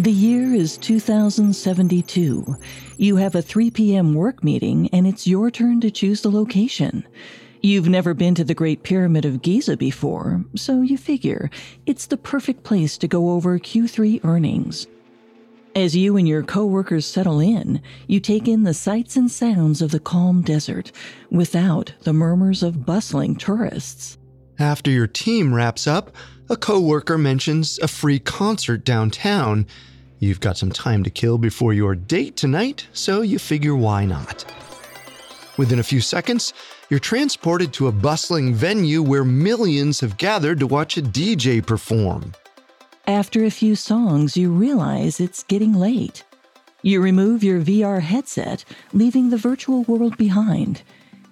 The year is 2072. You have a 3 p.m. work meeting, and it's your turn to choose the location. You've never been to the Great Pyramid of Giza before, so you figure it's the perfect place to go over Q3 earnings. As you and your coworkers settle in, you take in the sights and sounds of the calm desert without the murmurs of bustling tourists. After your team wraps up, a coworker mentions a free concert downtown. You've got some time to kill before your date tonight, so you figure why not. Within a few seconds, you're transported to a bustling venue where millions have gathered to watch a DJ perform. After a few songs, you realize it's getting late. You remove your VR headset, leaving the virtual world behind.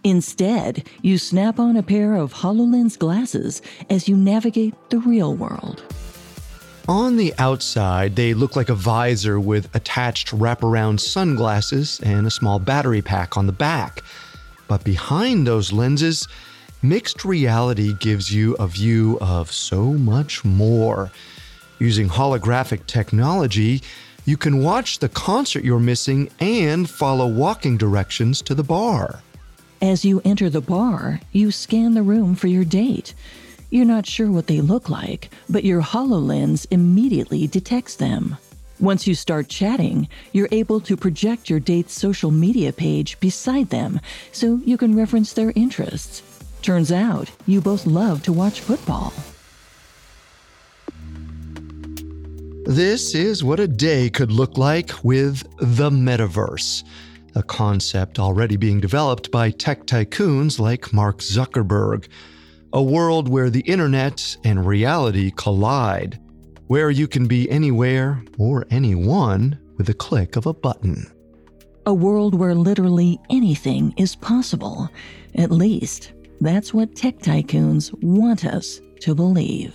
Instead, you snap on a pair of HoloLens glasses as you navigate the real world. On the outside, they look like a visor with attached wraparound sunglasses and a small battery pack on the back. But behind those lenses, mixed reality gives you a view of so much more. Using holographic technology, you can watch the concert you're missing and follow walking directions to the bar. As you enter the bar, you scan the room for your date. You're not sure what they look like, but your HoloLens immediately detects them. Once you start chatting, you're able to project your date's social media page beside them so you can reference their interests. Turns out, you both love to watch football. This is what a day could look like with the metaverse, a concept already being developed by tech tycoons like Mark Zuckerberg. A world where the internet and reality collide, where you can be anywhere or anyone with a click of a button. A world where literally anything is possible. At least, that's what tech tycoons want us to believe.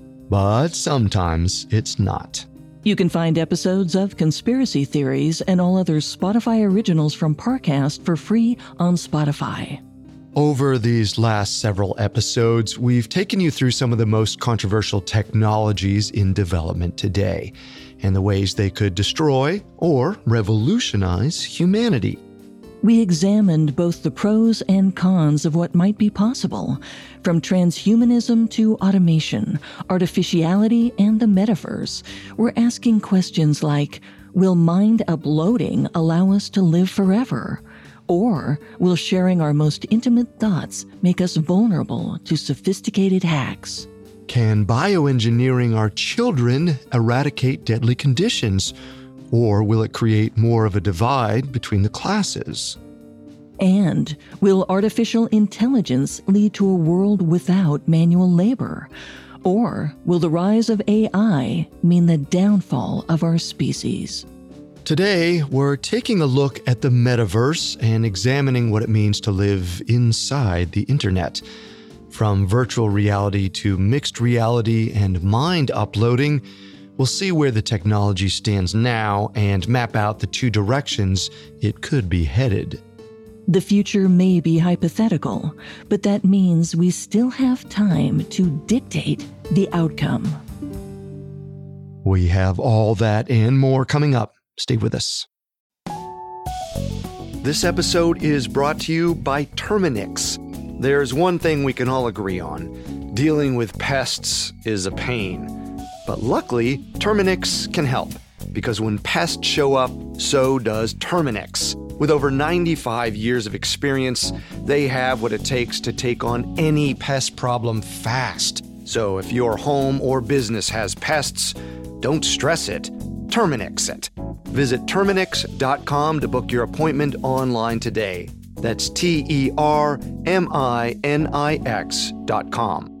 but sometimes it's not. You can find episodes of Conspiracy Theories and all other Spotify originals from Parcast for free on Spotify. Over these last several episodes, we've taken you through some of the most controversial technologies in development today and the ways they could destroy or revolutionize humanity. We examined both the pros and cons of what might be possible, from transhumanism to automation, artificiality, and the metaverse. We're asking questions like Will mind uploading allow us to live forever? Or will sharing our most intimate thoughts make us vulnerable to sophisticated hacks? Can bioengineering our children eradicate deadly conditions? Or will it create more of a divide between the classes? And will artificial intelligence lead to a world without manual labor? Or will the rise of AI mean the downfall of our species? Today, we're taking a look at the metaverse and examining what it means to live inside the internet. From virtual reality to mixed reality and mind uploading, We'll see where the technology stands now and map out the two directions it could be headed. The future may be hypothetical, but that means we still have time to dictate the outcome. We have all that and more coming up. Stay with us. This episode is brought to you by Terminix. There's one thing we can all agree on dealing with pests is a pain. But luckily, Terminix can help, because when pests show up, so does Terminix. With over 95 years of experience, they have what it takes to take on any pest problem fast. So if your home or business has pests, don't stress it. Terminix it. Visit Terminix.com to book your appointment online today. That's T E R M I N I X dot com.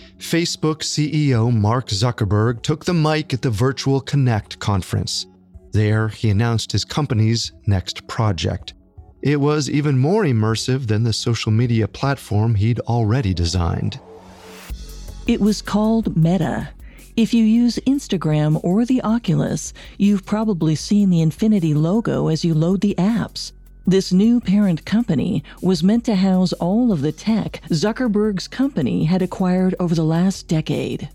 Facebook CEO Mark Zuckerberg took the mic at the Virtual Connect conference. There, he announced his company's next project. It was even more immersive than the social media platform he'd already designed. It was called Meta. If you use Instagram or the Oculus, you've probably seen the Infinity logo as you load the apps. This new parent company was meant to house all of the tech Zuckerberg's company had acquired over the last decade.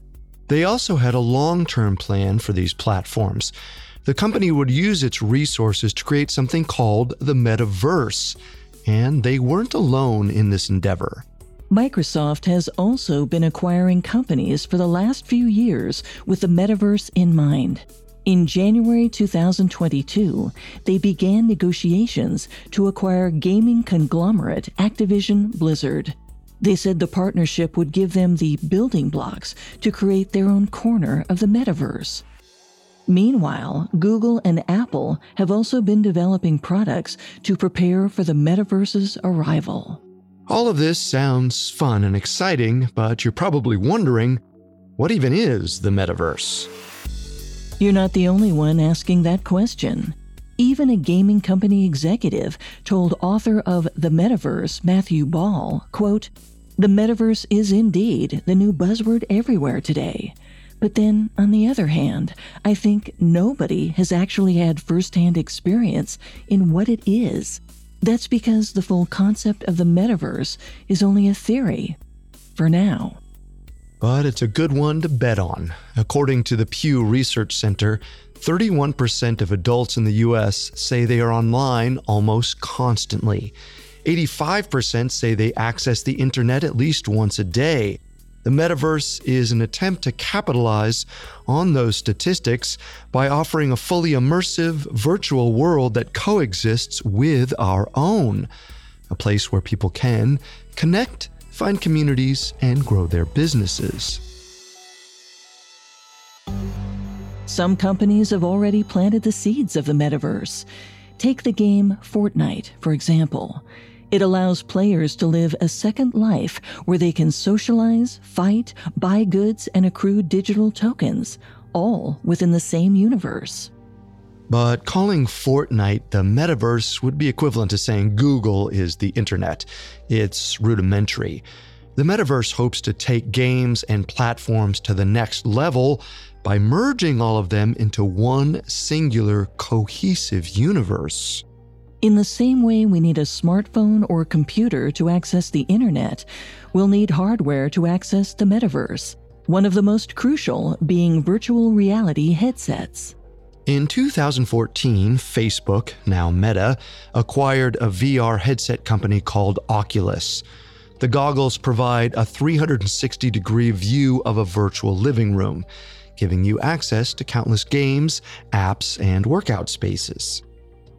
They also had a long term plan for these platforms. The company would use its resources to create something called the metaverse, and they weren't alone in this endeavor. Microsoft has also been acquiring companies for the last few years with the metaverse in mind. In January 2022, they began negotiations to acquire gaming conglomerate Activision Blizzard. They said the partnership would give them the building blocks to create their own corner of the metaverse. Meanwhile, Google and Apple have also been developing products to prepare for the metaverse's arrival. All of this sounds fun and exciting, but you're probably wondering what even is the metaverse? You're not the only one asking that question. Even a gaming company executive told author of The Metaverse, Matthew Ball, quote, The metaverse is indeed the new buzzword everywhere today. But then, on the other hand, I think nobody has actually had firsthand experience in what it is. That's because the full concept of the metaverse is only a theory. For now but it's a good one to bet on. According to the Pew Research Center, 31% of adults in the US say they are online almost constantly. 85% say they access the internet at least once a day. The metaverse is an attempt to capitalize on those statistics by offering a fully immersive virtual world that coexists with our own, a place where people can connect find communities, and grow their businesses. Some companies have already planted the seeds of the metaverse. Take the game Fortnite, for example. It allows players to live a second life where they can socialize, fight, buy goods, and accrue digital tokens, all within the same universe. But calling Fortnite the metaverse would be equivalent to saying Google is the internet. It's rudimentary. The metaverse hopes to take games and platforms to the next level by merging all of them into one singular, cohesive universe. In the same way we need a smartphone or computer to access the internet, we'll need hardware to access the metaverse. one of the most crucial being virtual reality headsets. In 2014, Facebook, now Meta, acquired a VR headset company called Oculus. The goggles provide a 360 degree view of a virtual living room, giving you access to countless games, apps, and workout spaces.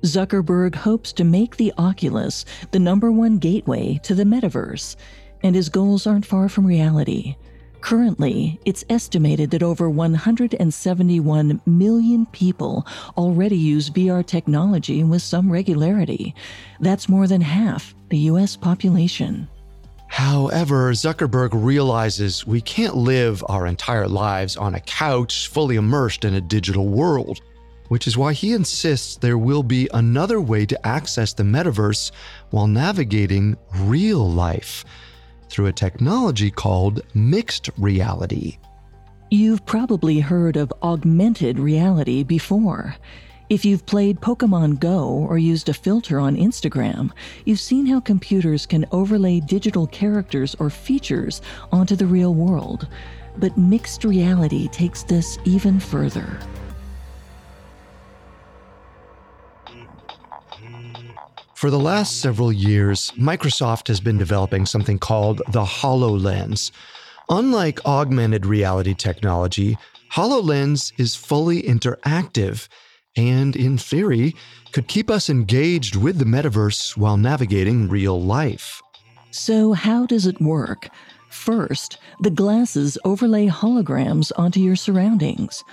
Zuckerberg hopes to make the Oculus the number one gateway to the metaverse, and his goals aren't far from reality. Currently, it's estimated that over 171 million people already use VR technology with some regularity. That's more than half the US population. However, Zuckerberg realizes we can't live our entire lives on a couch fully immersed in a digital world, which is why he insists there will be another way to access the metaverse while navigating real life through a technology called mixed reality. You've probably heard of augmented reality before. If you've played Pokemon Go or used a filter on Instagram, you've seen how computers can overlay digital characters or features onto the real world. But mixed reality takes this even further. For the last several years, Microsoft has been developing something called the HoloLens. Unlike augmented reality technology, HoloLens is fully interactive and, in theory, could keep us engaged with the metaverse while navigating real life. So, how does it work? First, the glasses overlay holograms onto your surroundings.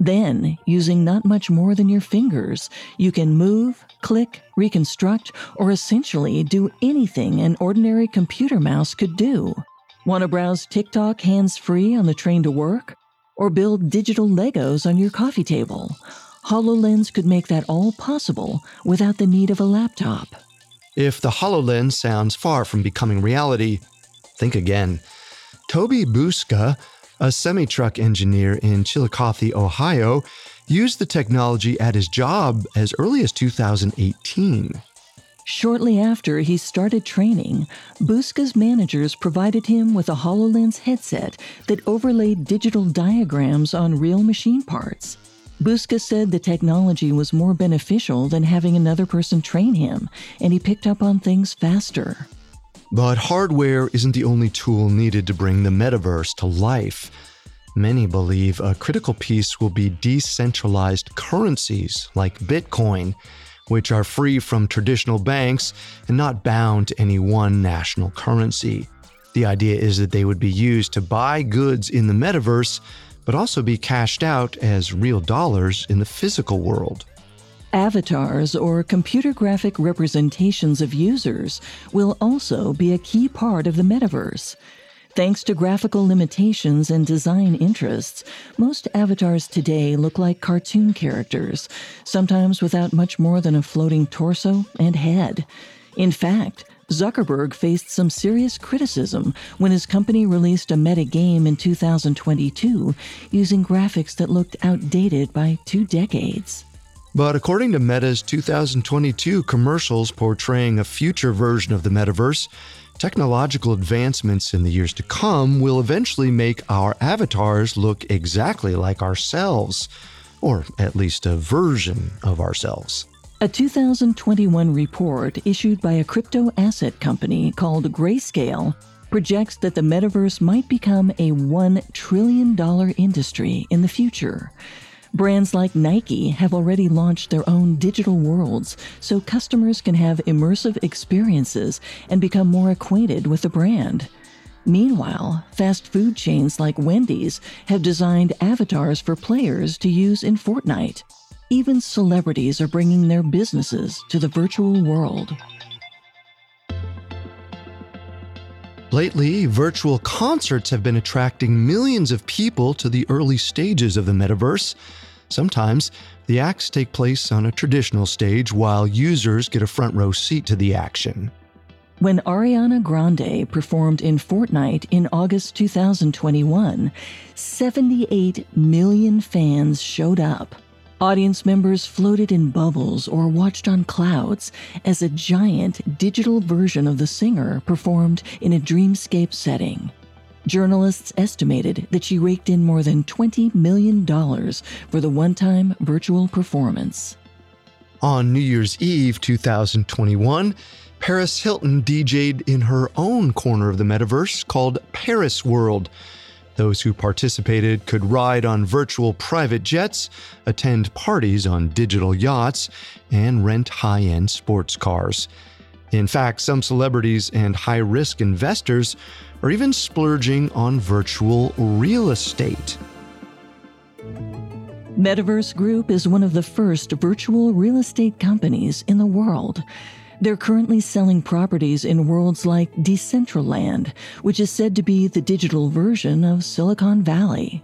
Then, using not much more than your fingers, you can move, click, reconstruct, or essentially do anything an ordinary computer mouse could do. Want to browse TikTok hands free on the train to work? Or build digital Legos on your coffee table? HoloLens could make that all possible without the need of a laptop. If the HoloLens sounds far from becoming reality, think again. Toby Bouska, a semi truck engineer in Chillicothe, Ohio, used the technology at his job as early as 2018. Shortly after he started training, Bouska's managers provided him with a HoloLens headset that overlaid digital diagrams on real machine parts. Bouska said the technology was more beneficial than having another person train him, and he picked up on things faster. But hardware isn't the only tool needed to bring the metaverse to life. Many believe a critical piece will be decentralized currencies like Bitcoin, which are free from traditional banks and not bound to any one national currency. The idea is that they would be used to buy goods in the metaverse, but also be cashed out as real dollars in the physical world. Avatars or computer graphic representations of users will also be a key part of the metaverse. Thanks to graphical limitations and design interests, most avatars today look like cartoon characters, sometimes without much more than a floating torso and head. In fact, Zuckerberg faced some serious criticism when his company released a meta game in 2022 using graphics that looked outdated by two decades. But according to Meta's 2022 commercials portraying a future version of the metaverse, Technological advancements in the years to come will eventually make our avatars look exactly like ourselves, or at least a version of ourselves. A 2021 report issued by a crypto asset company called Grayscale projects that the metaverse might become a $1 trillion industry in the future. Brands like Nike have already launched their own digital worlds so customers can have immersive experiences and become more acquainted with the brand. Meanwhile, fast food chains like Wendy's have designed avatars for players to use in Fortnite. Even celebrities are bringing their businesses to the virtual world. Lately, virtual concerts have been attracting millions of people to the early stages of the metaverse. Sometimes, the acts take place on a traditional stage while users get a front row seat to the action. When Ariana Grande performed in Fortnite in August 2021, 78 million fans showed up. Audience members floated in bubbles or watched on clouds as a giant digital version of the singer performed in a dreamscape setting. Journalists estimated that she raked in more than $20 million for the one time virtual performance. On New Year's Eve 2021, Paris Hilton DJ'd in her own corner of the metaverse called Paris World. Those who participated could ride on virtual private jets, attend parties on digital yachts, and rent high end sports cars. In fact, some celebrities and high risk investors are even splurging on virtual real estate. Metaverse Group is one of the first virtual real estate companies in the world. They're currently selling properties in worlds like Decentraland, which is said to be the digital version of Silicon Valley.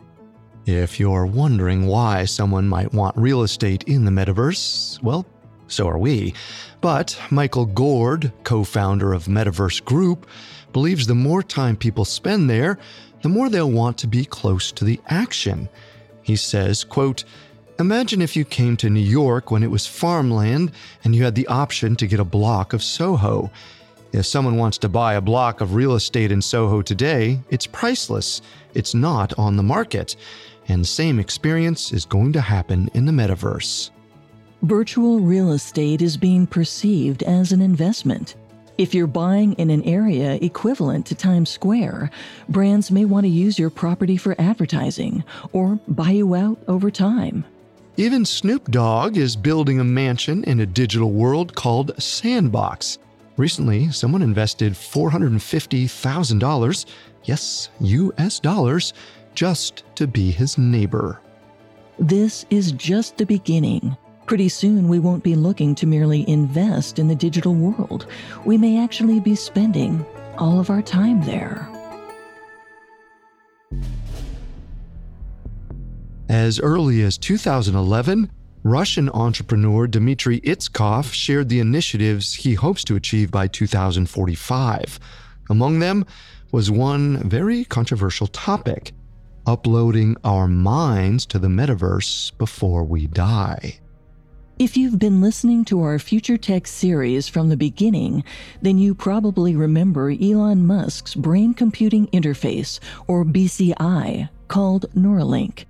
If you're wondering why someone might want real estate in the metaverse, well, so are we. But Michael Gord, co founder of Metaverse Group, believes the more time people spend there, the more they'll want to be close to the action. He says, quote, Imagine if you came to New York when it was farmland and you had the option to get a block of Soho. If someone wants to buy a block of real estate in Soho today, it's priceless. It's not on the market. And the same experience is going to happen in the metaverse. Virtual real estate is being perceived as an investment. If you're buying in an area equivalent to Times Square, brands may want to use your property for advertising or buy you out over time. Even Snoop Dogg is building a mansion in a digital world called Sandbox. Recently, someone invested $450,000, yes, US dollars, just to be his neighbor. This is just the beginning. Pretty soon, we won't be looking to merely invest in the digital world. We may actually be spending all of our time there. As early as 2011, Russian entrepreneur Dmitry Itskov shared the initiatives he hopes to achieve by 2045. Among them was one very controversial topic uploading our minds to the metaverse before we die. If you've been listening to our Future Tech series from the beginning, then you probably remember Elon Musk's brain computing interface, or BCI, called Neuralink.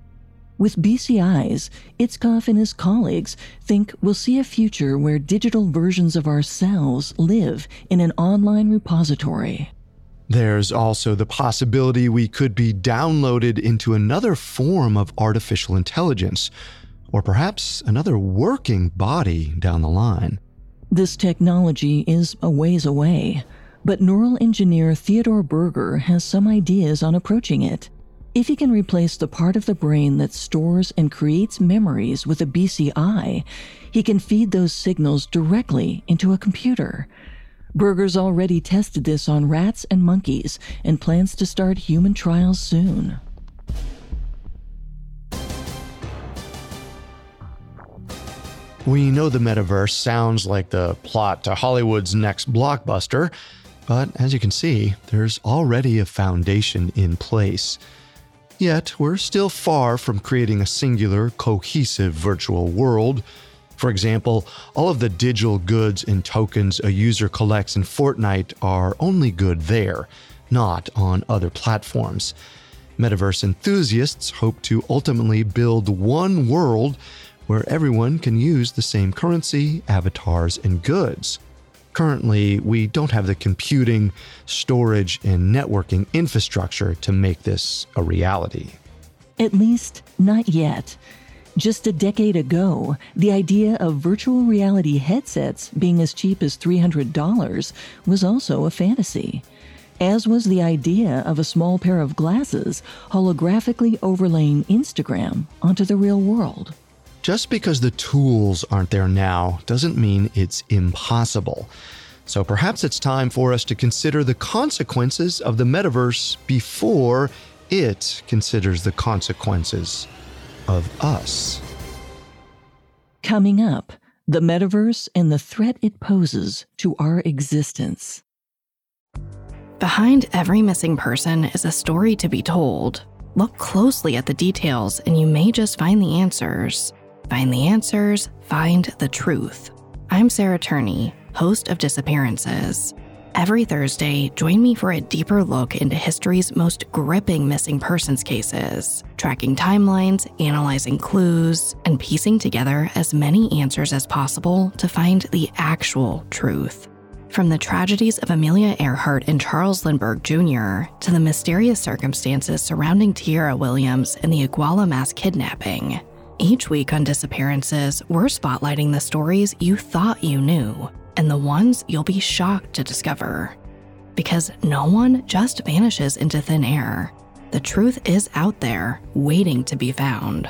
With BCIs, Itskov and his colleagues think we'll see a future where digital versions of ourselves live in an online repository. There's also the possibility we could be downloaded into another form of artificial intelligence, or perhaps another working body down the line. This technology is a ways away, but neural engineer Theodore Berger has some ideas on approaching it. If he can replace the part of the brain that stores and creates memories with a BCI, he can feed those signals directly into a computer. Berger's already tested this on rats and monkeys and plans to start human trials soon. We know the metaverse sounds like the plot to Hollywood's next blockbuster, but as you can see, there's already a foundation in place. Yet, we're still far from creating a singular, cohesive virtual world. For example, all of the digital goods and tokens a user collects in Fortnite are only good there, not on other platforms. Metaverse enthusiasts hope to ultimately build one world where everyone can use the same currency, avatars, and goods. Currently, we don't have the computing, storage, and networking infrastructure to make this a reality. At least, not yet. Just a decade ago, the idea of virtual reality headsets being as cheap as $300 was also a fantasy, as was the idea of a small pair of glasses holographically overlaying Instagram onto the real world. Just because the tools aren't there now doesn't mean it's impossible. So perhaps it's time for us to consider the consequences of the metaverse before it considers the consequences of us. Coming up, the metaverse and the threat it poses to our existence. Behind every missing person is a story to be told. Look closely at the details, and you may just find the answers. Find the answers, find the truth. I'm Sarah Turney, host of Disappearances. Every Thursday, join me for a deeper look into history's most gripping missing persons cases, tracking timelines, analyzing clues, and piecing together as many answers as possible to find the actual truth. From the tragedies of Amelia Earhart and Charles Lindbergh Jr. to the mysterious circumstances surrounding Tierra Williams and the Iguala mass kidnapping, each week on Disappearances, we're spotlighting the stories you thought you knew and the ones you'll be shocked to discover. Because no one just vanishes into thin air. The truth is out there, waiting to be found.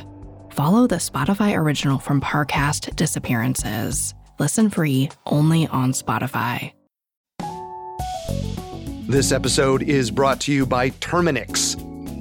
Follow the Spotify original from Parcast Disappearances. Listen free only on Spotify. This episode is brought to you by Terminix.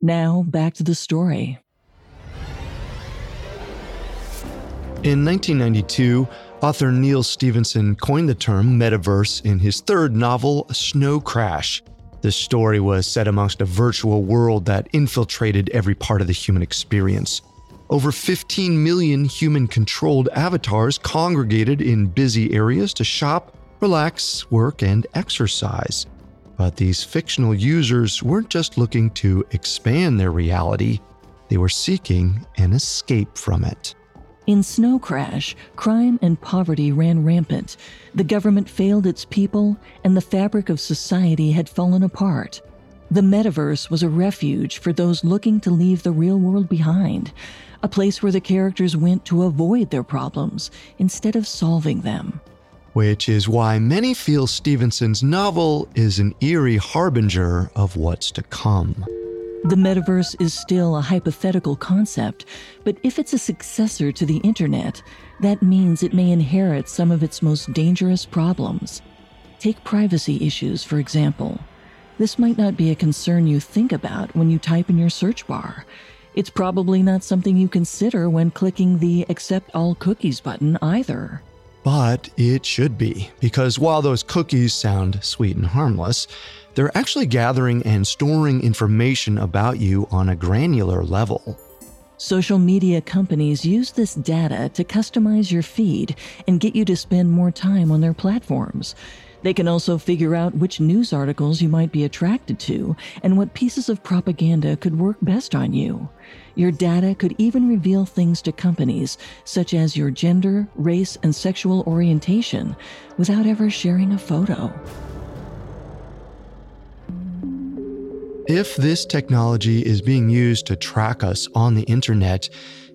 Now, back to the story. In 1992, Author Neal Stephenson coined the term metaverse in his third novel, Snow Crash. The story was set amongst a virtual world that infiltrated every part of the human experience. Over 15 million human controlled avatars congregated in busy areas to shop, relax, work, and exercise. But these fictional users weren't just looking to expand their reality, they were seeking an escape from it. In Snow Crash, crime and poverty ran rampant. The government failed its people, and the fabric of society had fallen apart. The metaverse was a refuge for those looking to leave the real world behind, a place where the characters went to avoid their problems instead of solving them. Which is why many feel Stephenson's novel is an eerie harbinger of what's to come. The metaverse is still a hypothetical concept, but if it's a successor to the internet, that means it may inherit some of its most dangerous problems. Take privacy issues, for example. This might not be a concern you think about when you type in your search bar. It's probably not something you consider when clicking the Accept All Cookies button either. But it should be, because while those cookies sound sweet and harmless, they're actually gathering and storing information about you on a granular level. Social media companies use this data to customize your feed and get you to spend more time on their platforms. They can also figure out which news articles you might be attracted to and what pieces of propaganda could work best on you. Your data could even reveal things to companies, such as your gender, race, and sexual orientation, without ever sharing a photo. If this technology is being used to track us on the internet,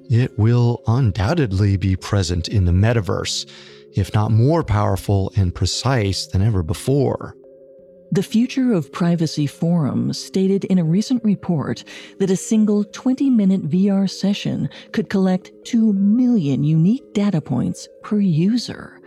it will undoubtedly be present in the metaverse, if not more powerful and precise than ever before. The Future of Privacy Forum stated in a recent report that a single 20 minute VR session could collect 2 million unique data points per user.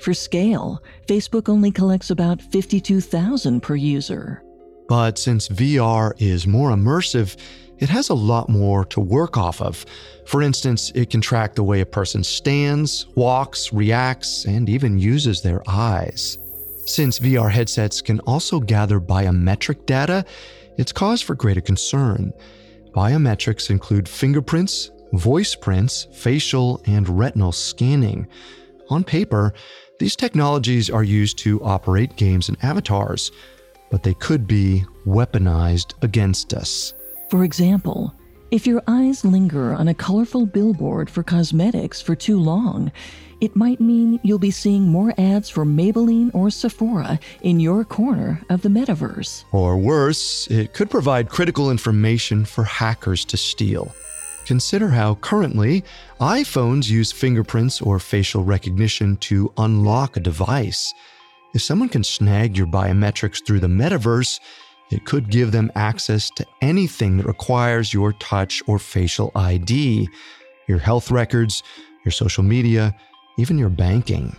For scale, Facebook only collects about 52,000 per user. But since VR is more immersive, it has a lot more to work off of. For instance, it can track the way a person stands, walks, reacts, and even uses their eyes. Since VR headsets can also gather biometric data, it's cause for greater concern. Biometrics include fingerprints, voice prints, facial, and retinal scanning. On paper, these technologies are used to operate games and avatars but they could be weaponized against us. For example, if your eyes linger on a colorful billboard for cosmetics for too long, it might mean you'll be seeing more ads for Maybelline or Sephora in your corner of the metaverse. Or worse, it could provide critical information for hackers to steal. Consider how currently iPhones use fingerprints or facial recognition to unlock a device. If someone can snag your biometrics through the metaverse, it could give them access to anything that requires your touch or facial ID, your health records, your social media, even your banking.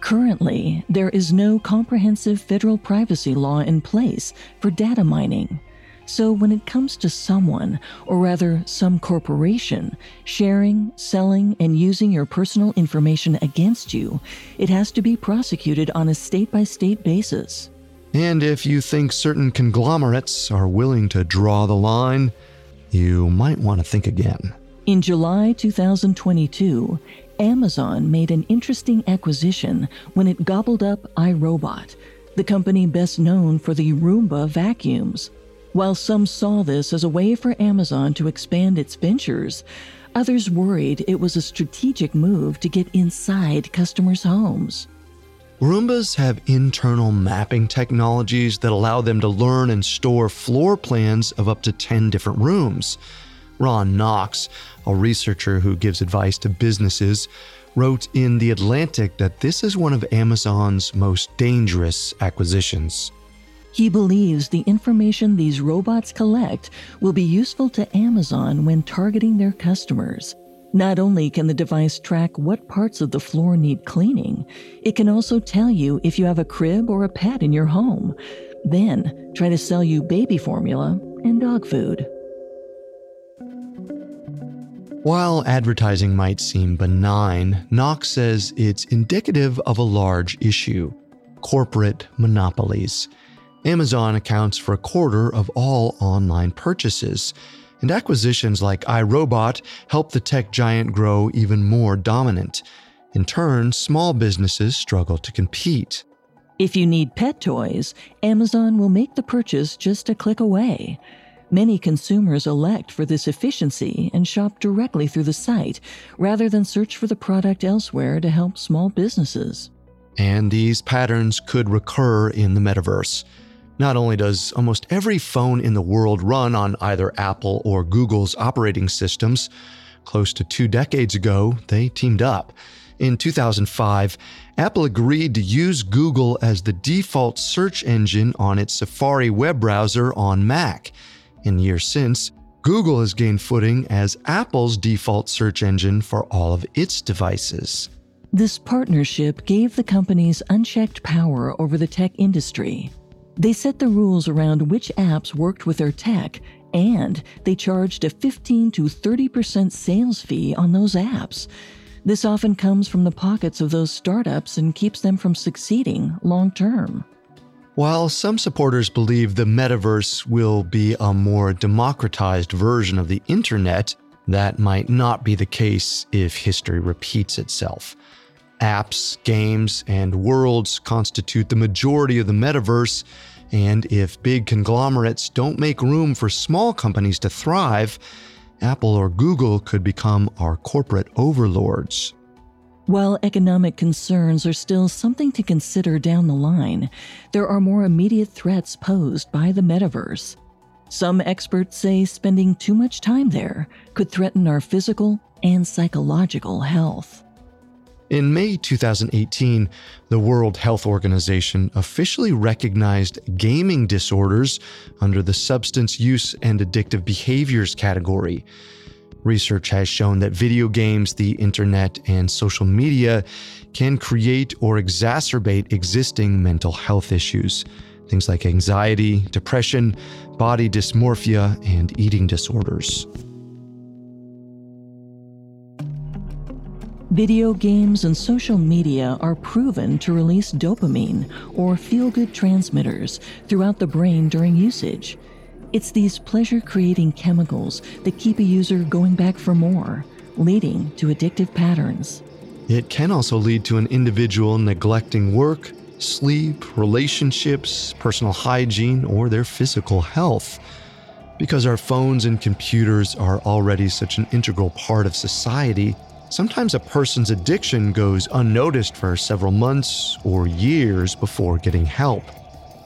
Currently, there is no comprehensive federal privacy law in place for data mining. So, when it comes to someone, or rather some corporation, sharing, selling, and using your personal information against you, it has to be prosecuted on a state by state basis. And if you think certain conglomerates are willing to draw the line, you might want to think again. In July 2022, Amazon made an interesting acquisition when it gobbled up iRobot, the company best known for the Roomba vacuums. While some saw this as a way for Amazon to expand its ventures, others worried it was a strategic move to get inside customers' homes. Roombas have internal mapping technologies that allow them to learn and store floor plans of up to 10 different rooms. Ron Knox, a researcher who gives advice to businesses, wrote in The Atlantic that this is one of Amazon's most dangerous acquisitions. He believes the information these robots collect will be useful to Amazon when targeting their customers. Not only can the device track what parts of the floor need cleaning, it can also tell you if you have a crib or a pet in your home. Then try to sell you baby formula and dog food. While advertising might seem benign, Knox says it's indicative of a large issue corporate monopolies. Amazon accounts for a quarter of all online purchases, and acquisitions like iRobot help the tech giant grow even more dominant. In turn, small businesses struggle to compete. If you need pet toys, Amazon will make the purchase just a click away. Many consumers elect for this efficiency and shop directly through the site rather than search for the product elsewhere to help small businesses. And these patterns could recur in the metaverse. Not only does almost every phone in the world run on either Apple or Google's operating systems, close to two decades ago, they teamed up. In 2005, Apple agreed to use Google as the default search engine on its Safari web browser on Mac. In years since, Google has gained footing as Apple's default search engine for all of its devices. This partnership gave the companies unchecked power over the tech industry. They set the rules around which apps worked with their tech, and they charged a 15 to 30% sales fee on those apps. This often comes from the pockets of those startups and keeps them from succeeding long term. While some supporters believe the metaverse will be a more democratized version of the internet, that might not be the case if history repeats itself. Apps, games, and worlds constitute the majority of the metaverse, and if big conglomerates don't make room for small companies to thrive, Apple or Google could become our corporate overlords. While economic concerns are still something to consider down the line, there are more immediate threats posed by the metaverse. Some experts say spending too much time there could threaten our physical and psychological health. In May 2018, the World Health Organization officially recognized gaming disorders under the substance use and addictive behaviors category. Research has shown that video games, the internet, and social media can create or exacerbate existing mental health issues. Things like anxiety, depression, body dysmorphia, and eating disorders. Video games and social media are proven to release dopamine, or feel good transmitters, throughout the brain during usage. It's these pleasure creating chemicals that keep a user going back for more, leading to addictive patterns. It can also lead to an individual neglecting work, sleep, relationships, personal hygiene, or their physical health. Because our phones and computers are already such an integral part of society, sometimes a person's addiction goes unnoticed for several months or years before getting help.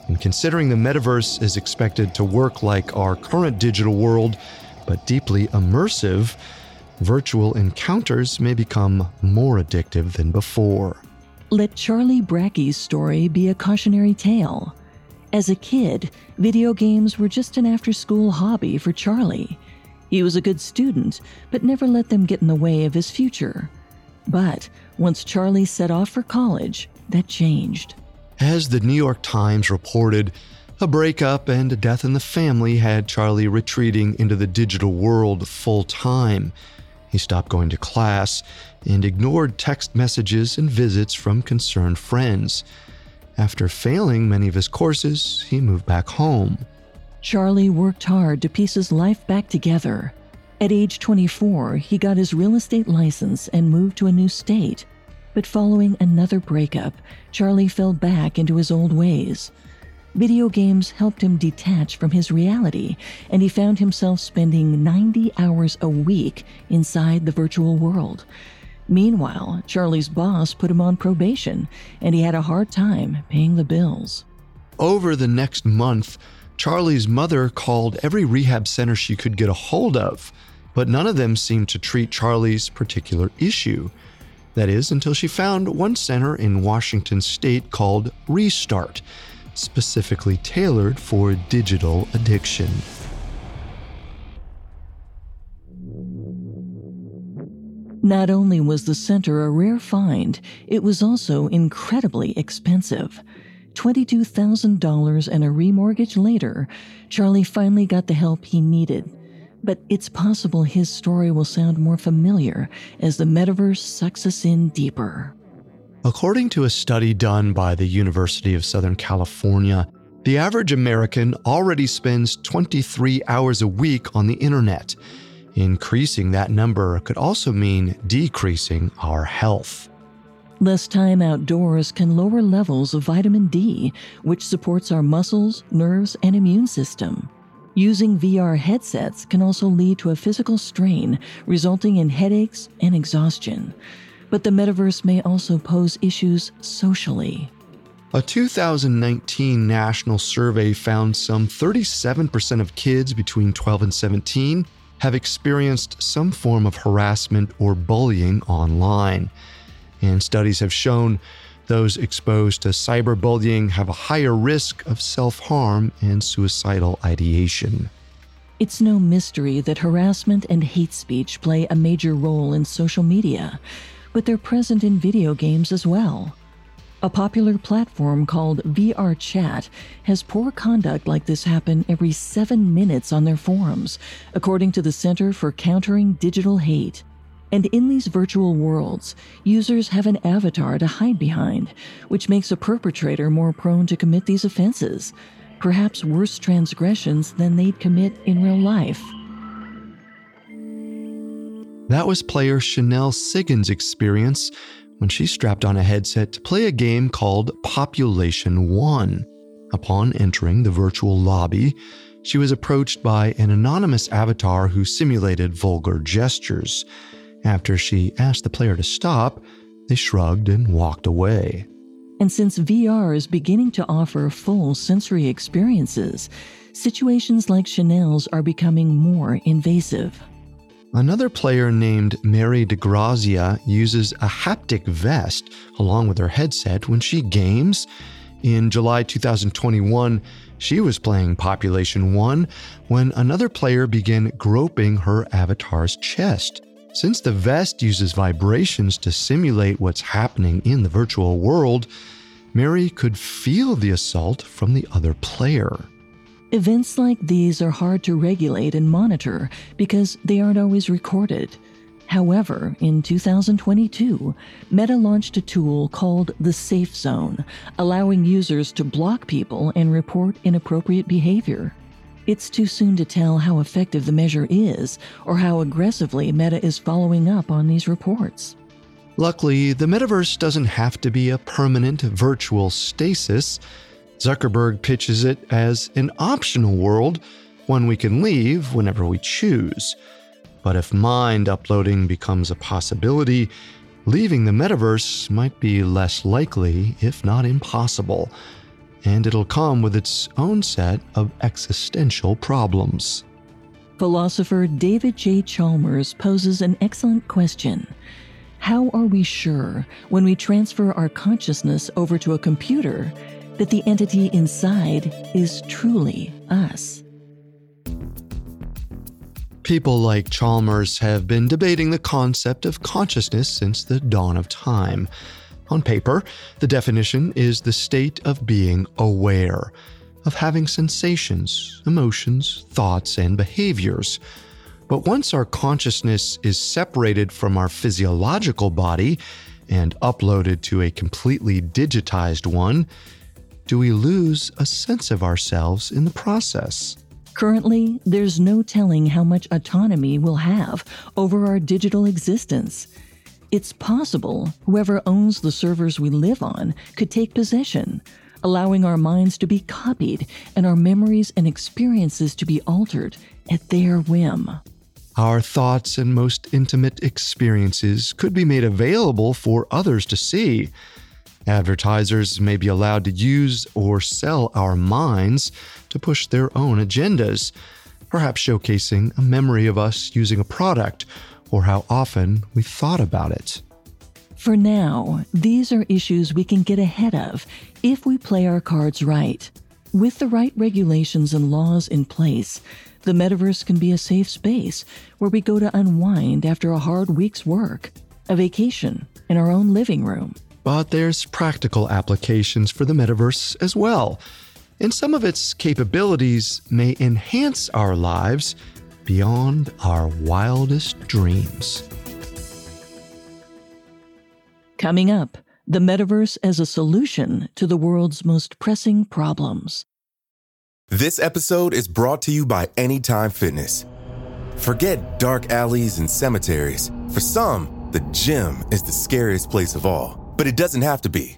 And considering the metaverse is expected to work like our current digital world, but deeply immersive, virtual encounters may become more addictive than before. Let Charlie Brackey's story be a cautionary tale. As a kid, video games were just an after school hobby for Charlie. He was a good student, but never let them get in the way of his future. But once Charlie set off for college, that changed. As the New York Times reported, a breakup and a death in the family had Charlie retreating into the digital world full time. He stopped going to class and ignored text messages and visits from concerned friends. After failing many of his courses, he moved back home. Charlie worked hard to piece his life back together. At age 24, he got his real estate license and moved to a new state. But following another breakup, Charlie fell back into his old ways. Video games helped him detach from his reality, and he found himself spending 90 hours a week inside the virtual world. Meanwhile, Charlie's boss put him on probation, and he had a hard time paying the bills. Over the next month, Charlie's mother called every rehab center she could get a hold of, but none of them seemed to treat Charlie's particular issue. That is, until she found one center in Washington state called Restart, specifically tailored for digital addiction. Not only was the center a rare find, it was also incredibly expensive. $22,000 and a remortgage later, Charlie finally got the help he needed. But it's possible his story will sound more familiar as the metaverse sucks us in deeper. According to a study done by the University of Southern California, the average American already spends 23 hours a week on the internet. Increasing that number could also mean decreasing our health. Less time outdoors can lower levels of vitamin D, which supports our muscles, nerves, and immune system. Using VR headsets can also lead to a physical strain, resulting in headaches and exhaustion. But the metaverse may also pose issues socially. A 2019 national survey found some 37% of kids between 12 and 17 have experienced some form of harassment or bullying online. And studies have shown those exposed to cyberbullying have a higher risk of self harm and suicidal ideation. It's no mystery that harassment and hate speech play a major role in social media, but they're present in video games as well. A popular platform called VR Chat has poor conduct like this happen every seven minutes on their forums, according to the Center for Countering Digital Hate. And in these virtual worlds, users have an avatar to hide behind, which makes a perpetrator more prone to commit these offenses, perhaps worse transgressions than they'd commit in real life. That was player Chanel Siggins' experience when she strapped on a headset to play a game called Population One. Upon entering the virtual lobby, she was approached by an anonymous avatar who simulated vulgar gestures. After she asked the player to stop, they shrugged and walked away. And since VR is beginning to offer full sensory experiences, situations like Chanel's are becoming more invasive. Another player named Mary DeGrazia uses a haptic vest along with her headset when she games. In July 2021, she was playing Population 1 when another player began groping her avatar's chest. Since the vest uses vibrations to simulate what's happening in the virtual world, Mary could feel the assault from the other player. Events like these are hard to regulate and monitor because they aren't always recorded. However, in 2022, Meta launched a tool called the Safe Zone, allowing users to block people and report inappropriate behavior. It's too soon to tell how effective the measure is or how aggressively Meta is following up on these reports. Luckily, the metaverse doesn't have to be a permanent virtual stasis. Zuckerberg pitches it as an optional world, one we can leave whenever we choose. But if mind uploading becomes a possibility, leaving the metaverse might be less likely, if not impossible and it'll come with its own set of existential problems. Philosopher David J. Chalmers poses an excellent question. How are we sure, when we transfer our consciousness over to a computer, that the entity inside is truly us? People like Chalmers have been debating the concept of consciousness since the dawn of time. On paper, the definition is the state of being aware, of having sensations, emotions, thoughts, and behaviors. But once our consciousness is separated from our physiological body and uploaded to a completely digitized one, do we lose a sense of ourselves in the process? Currently, there's no telling how much autonomy we'll have over our digital existence. It's possible whoever owns the servers we live on could take possession, allowing our minds to be copied and our memories and experiences to be altered at their whim. Our thoughts and most intimate experiences could be made available for others to see. Advertisers may be allowed to use or sell our minds to push their own agendas, perhaps showcasing a memory of us using a product or how often we thought about it. For now, these are issues we can get ahead of if we play our cards right. With the right regulations and laws in place, the metaverse can be a safe space where we go to unwind after a hard week's work, a vacation in our own living room but there's practical applications for the metaverse as well. And some of its capabilities may enhance our lives beyond our wildest dreams. Coming up, the metaverse as a solution to the world's most pressing problems. This episode is brought to you by Anytime Fitness. Forget dark alleys and cemeteries. For some, the gym is the scariest place of all but it doesn't have to be.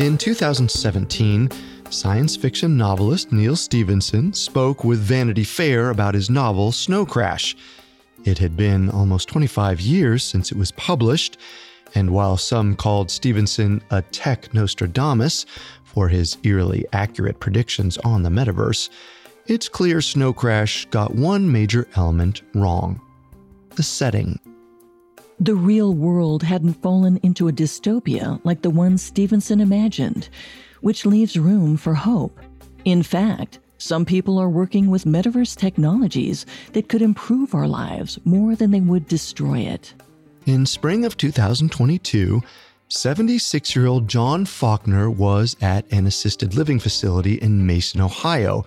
In 2017, science fiction novelist Neal Stephenson spoke with Vanity Fair about his novel Snow Crash. It had been almost 25 years since it was published, and while some called Stephenson a tech Nostradamus for his eerily accurate predictions on the metaverse, it's clear Snow Crash got one major element wrong the setting. The real world hadn't fallen into a dystopia like the one Stephenson imagined, which leaves room for hope. In fact, some people are working with metaverse technologies that could improve our lives more than they would destroy it. In spring of 2022, 76 year old John Faulkner was at an assisted living facility in Mason, Ohio,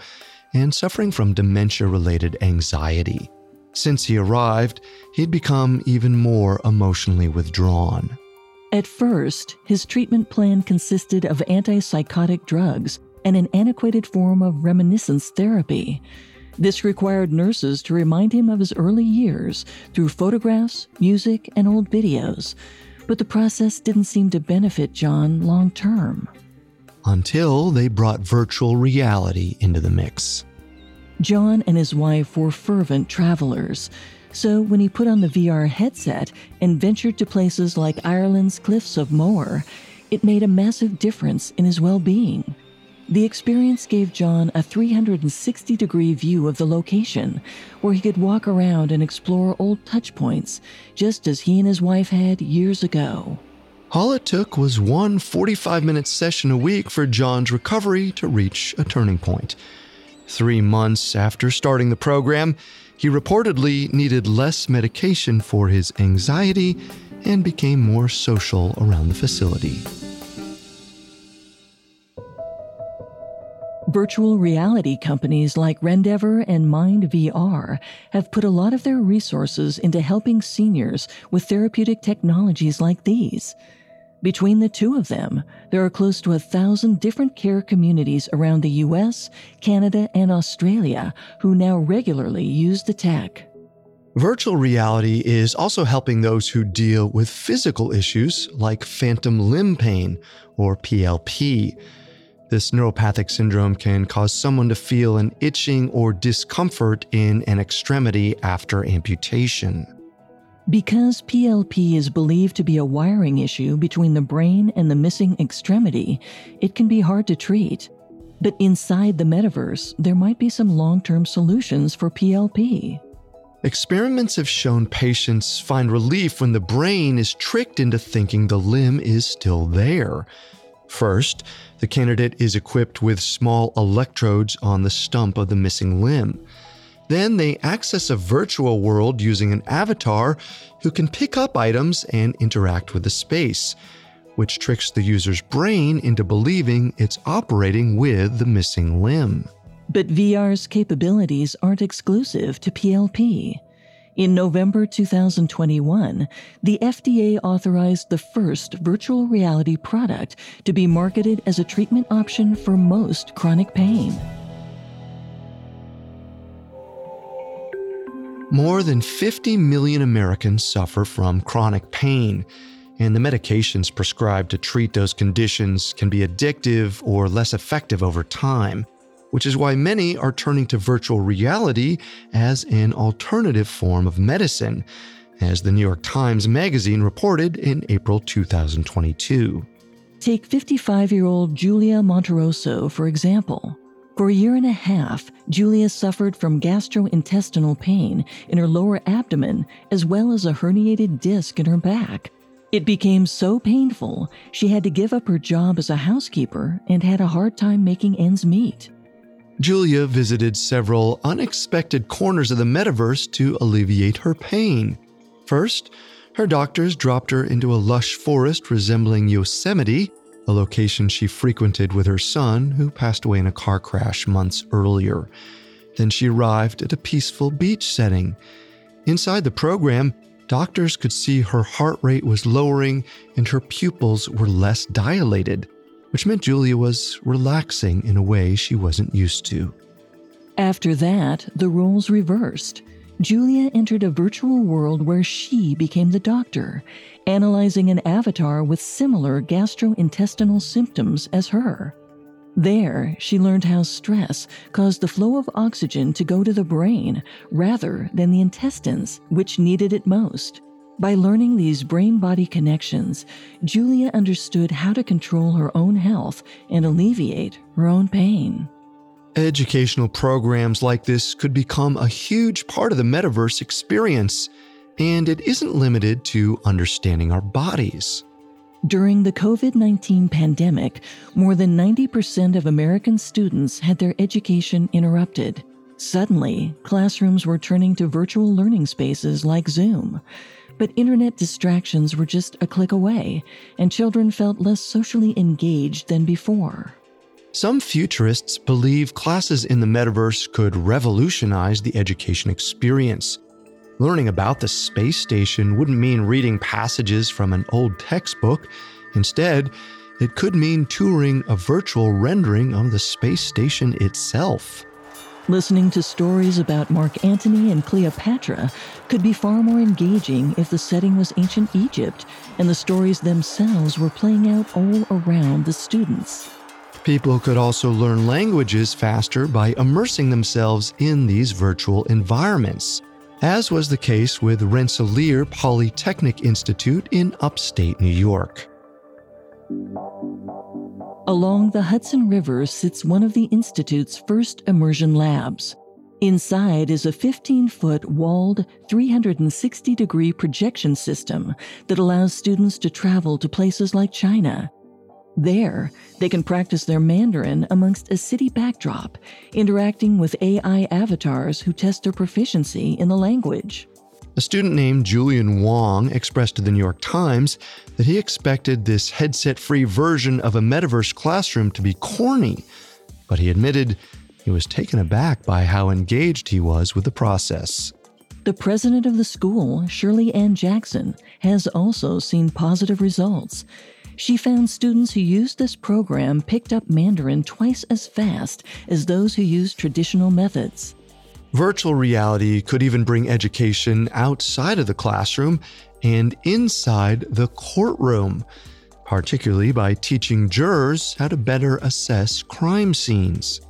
and suffering from dementia related anxiety. Since he arrived, he'd become even more emotionally withdrawn. At first, his treatment plan consisted of antipsychotic drugs and an antiquated form of reminiscence therapy. This required nurses to remind him of his early years through photographs, music, and old videos, but the process didn't seem to benefit John long term. Until they brought virtual reality into the mix. John and his wife were fervent travelers, so when he put on the VR headset and ventured to places like Ireland's Cliffs of Moher, it made a massive difference in his well being. The experience gave John a 360 degree view of the location, where he could walk around and explore old touchpoints, just as he and his wife had years ago. All it took was one 45 minute session a week for John's recovery to reach a turning point. Three months after starting the program, he reportedly needed less medication for his anxiety and became more social around the facility. Virtual reality companies like Rendever and MyndVR have put a lot of their resources into helping seniors with therapeutic technologies like these. Between the two of them, there are close to a thousand different care communities around the US, Canada, and Australia who now regularly use the tech. Virtual reality is also helping those who deal with physical issues like phantom limb pain or PLP. This neuropathic syndrome can cause someone to feel an itching or discomfort in an extremity after amputation. Because PLP is believed to be a wiring issue between the brain and the missing extremity, it can be hard to treat. But inside the metaverse, there might be some long term solutions for PLP. Experiments have shown patients find relief when the brain is tricked into thinking the limb is still there. First, the candidate is equipped with small electrodes on the stump of the missing limb. Then they access a virtual world using an avatar who can pick up items and interact with the space, which tricks the user's brain into believing it's operating with the missing limb. But VR's capabilities aren't exclusive to PLP. In November 2021, the FDA authorized the first virtual reality product to be marketed as a treatment option for most chronic pain. More than 50 million Americans suffer from chronic pain, and the medications prescribed to treat those conditions can be addictive or less effective over time which is why many are turning to virtual reality as an alternative form of medicine, as the New York Times Magazine reported in April 2022. Take 55 year old Julia Monterosso, for example. For a year and a half, Julia suffered from gastrointestinal pain in her lower abdomen as well as a herniated disc in her back. It became so painful, she had to give up her job as a housekeeper and had a hard time making ends meet. Julia visited several unexpected corners of the metaverse to alleviate her pain. First, her doctors dropped her into a lush forest resembling Yosemite, a location she frequented with her son, who passed away in a car crash months earlier. Then she arrived at a peaceful beach setting. Inside the program, doctors could see her heart rate was lowering and her pupils were less dilated which meant Julia was relaxing in a way she wasn't used to. After that, the roles reversed. Julia entered a virtual world where she became the doctor, analyzing an avatar with similar gastrointestinal symptoms as her. There, she learned how stress caused the flow of oxygen to go to the brain rather than the intestines, which needed it most. By learning these brain body connections, Julia understood how to control her own health and alleviate her own pain. Educational programs like this could become a huge part of the metaverse experience, and it isn't limited to understanding our bodies. During the COVID 19 pandemic, more than 90% of American students had their education interrupted. Suddenly, classrooms were turning to virtual learning spaces like Zoom. But internet distractions were just a click away, and children felt less socially engaged than before. Some futurists believe classes in the metaverse could revolutionize the education experience. Learning about the space station wouldn't mean reading passages from an old textbook. Instead, it could mean touring a virtual rendering of the space station itself. Listening to stories about Mark Antony and Cleopatra could be far more engaging if the setting was ancient Egypt and the stories themselves were playing out all around the students. People could also learn languages faster by immersing themselves in these virtual environments, as was the case with Rensselaer Polytechnic Institute in upstate New York. Along the Hudson River sits one of the Institute's first immersion labs. Inside is a 15 foot walled, 360 degree projection system that allows students to travel to places like China. There, they can practice their Mandarin amongst a city backdrop, interacting with AI avatars who test their proficiency in the language. A student named Julian Wong expressed to the New York Times that he expected this headset free version of a metaverse classroom to be corny. but he admitted he was taken aback by how engaged he was with the process. The president of the school, Shirley Ann Jackson, has also seen positive results. She found students who used this program picked up Mandarin twice as fast as those who used traditional methods. Virtual reality could even bring education outside of the classroom and inside the courtroom, particularly by teaching jurors how to better assess crime scenes.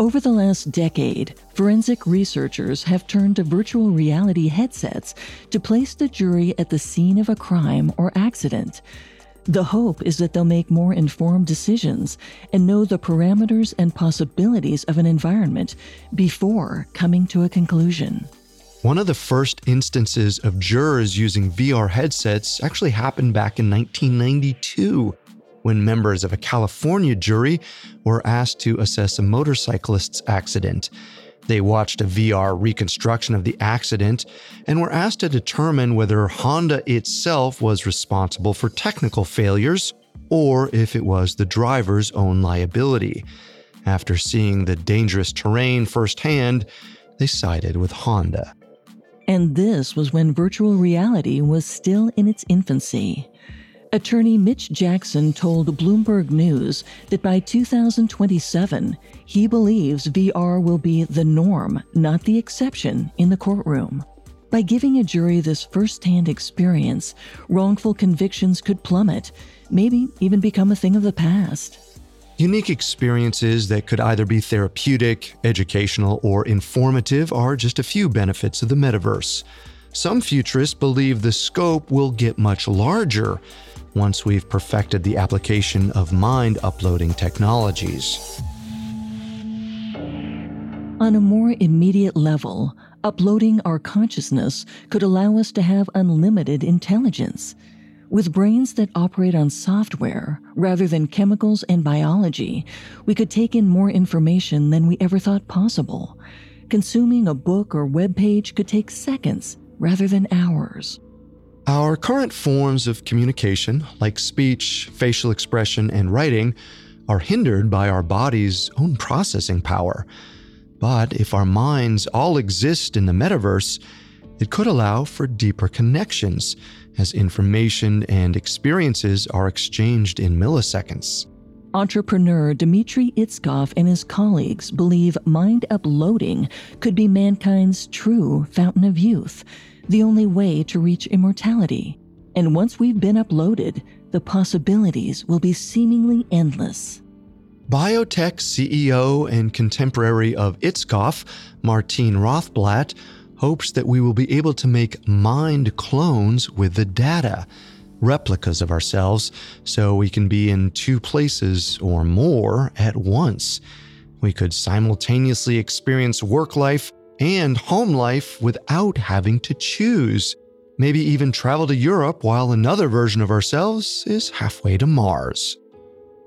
Over the last decade, forensic researchers have turned to virtual reality headsets to place the jury at the scene of a crime or accident. The hope is that they'll make more informed decisions and know the parameters and possibilities of an environment before coming to a conclusion. One of the first instances of jurors using VR headsets actually happened back in 1992 when members of a California jury were asked to assess a motorcyclist's accident. They watched a VR reconstruction of the accident and were asked to determine whether Honda itself was responsible for technical failures or if it was the driver's own liability. After seeing the dangerous terrain firsthand, they sided with Honda. And this was when virtual reality was still in its infancy. Attorney Mitch Jackson told Bloomberg News that by 2027, he believes VR will be the norm, not the exception, in the courtroom. By giving a jury this firsthand experience, wrongful convictions could plummet, maybe even become a thing of the past. Unique experiences that could either be therapeutic, educational, or informative are just a few benefits of the metaverse. Some futurists believe the scope will get much larger once we've perfected the application of mind uploading technologies. On a more immediate level, uploading our consciousness could allow us to have unlimited intelligence. With brains that operate on software rather than chemicals and biology, we could take in more information than we ever thought possible. Consuming a book or web page could take seconds rather than hours. Our current forms of communication, like speech, facial expression, and writing, are hindered by our body's own processing power. But if our minds all exist in the metaverse, it could allow for deeper connections as information and experiences are exchanged in milliseconds. Entrepreneur Dmitry Itskov and his colleagues believe mind uploading could be mankind's true fountain of youth the only way to reach immortality. And once we've been uploaded, the possibilities will be seemingly endless. Biotech CEO and contemporary of Itskov, Martine Rothblatt, hopes that we will be able to make mind clones with the data, replicas of ourselves, so we can be in two places or more at once. We could simultaneously experience work life and home life without having to choose. Maybe even travel to Europe while another version of ourselves is halfway to Mars.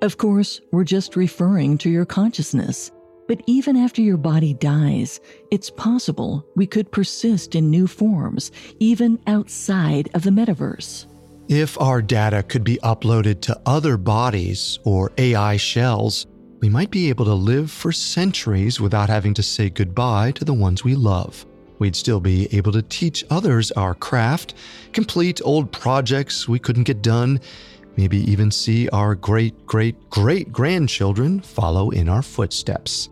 Of course, we're just referring to your consciousness. But even after your body dies, it's possible we could persist in new forms, even outside of the metaverse. If our data could be uploaded to other bodies or AI shells, we might be able to live for centuries without having to say goodbye to the ones we love. We'd still be able to teach others our craft, complete old projects we couldn't get done, maybe even see our great great great grandchildren follow in our footsteps.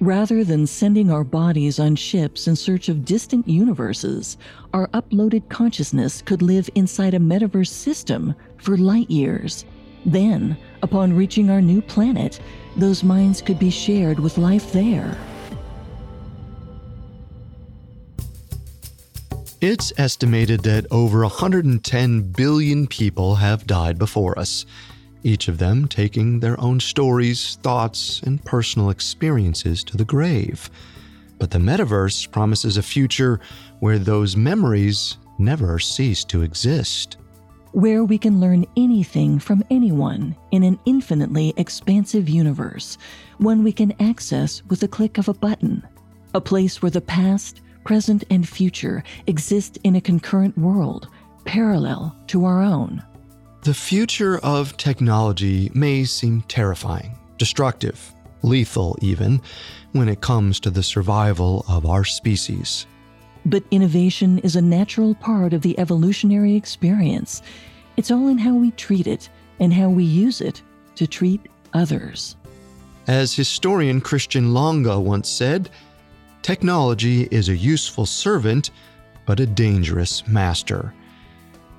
Rather than sending our bodies on ships in search of distant universes, our uploaded consciousness could live inside a metaverse system for light years. Then, upon reaching our new planet, those minds could be shared with life there. It's estimated that over 110 billion people have died before us, each of them taking their own stories, thoughts, and personal experiences to the grave. But the metaverse promises a future where those memories never cease to exist where we can learn anything from anyone in an infinitely expansive universe, one we can access with a click of a button, a place where the past, present, and future exist in a concurrent world, parallel to our own. The future of technology may seem terrifying, destructive, lethal even, when it comes to the survival of our species. But innovation is a natural part of the evolutionary experience. It's all in how we treat it and how we use it to treat others. As historian Christian Lange once said, technology is a useful servant, but a dangerous master.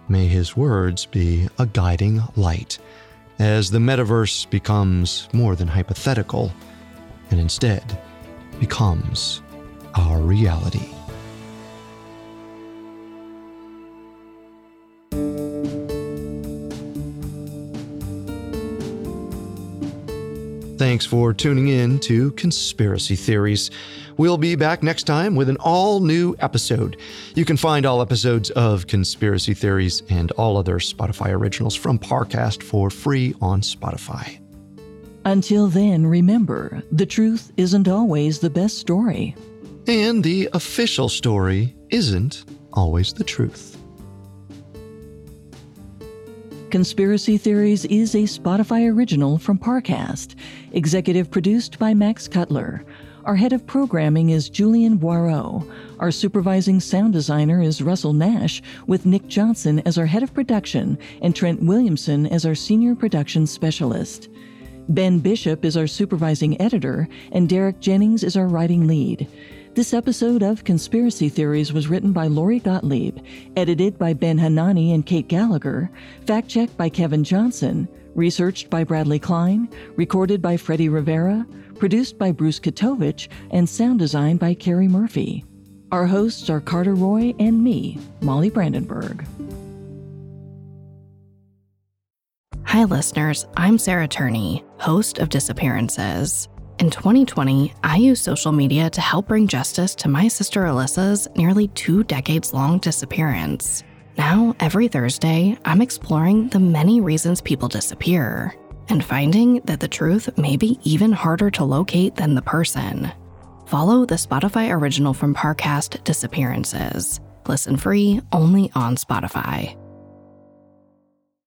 May his words be a guiding light as the metaverse becomes more than hypothetical and instead becomes our reality. Thanks for tuning in to Conspiracy Theories. We'll be back next time with an all new episode. You can find all episodes of Conspiracy Theories and all other Spotify originals from Parcast for free on Spotify. Until then, remember the truth isn't always the best story. And the official story isn't always the truth. Conspiracy Theories is a Spotify original from Parcast, executive produced by Max Cutler. Our head of programming is Julian Boireau. Our supervising sound designer is Russell Nash, with Nick Johnson as our head of production and Trent Williamson as our senior production specialist. Ben Bishop is our supervising editor, and Derek Jennings is our writing lead. This episode of Conspiracy Theories was written by Lori Gottlieb, edited by Ben Hanani and Kate Gallagher, fact checked by Kevin Johnson, researched by Bradley Klein, recorded by Freddie Rivera, produced by Bruce Katovich, and sound designed by Carrie Murphy. Our hosts are Carter Roy and me, Molly Brandenburg. Hi, listeners. I'm Sarah Turney, host of Disappearances. In 2020, I used social media to help bring justice to my sister Alyssa's nearly two decades long disappearance. Now, every Thursday, I'm exploring the many reasons people disappear and finding that the truth may be even harder to locate than the person. Follow the Spotify original from Parcast Disappearances. Listen free only on Spotify.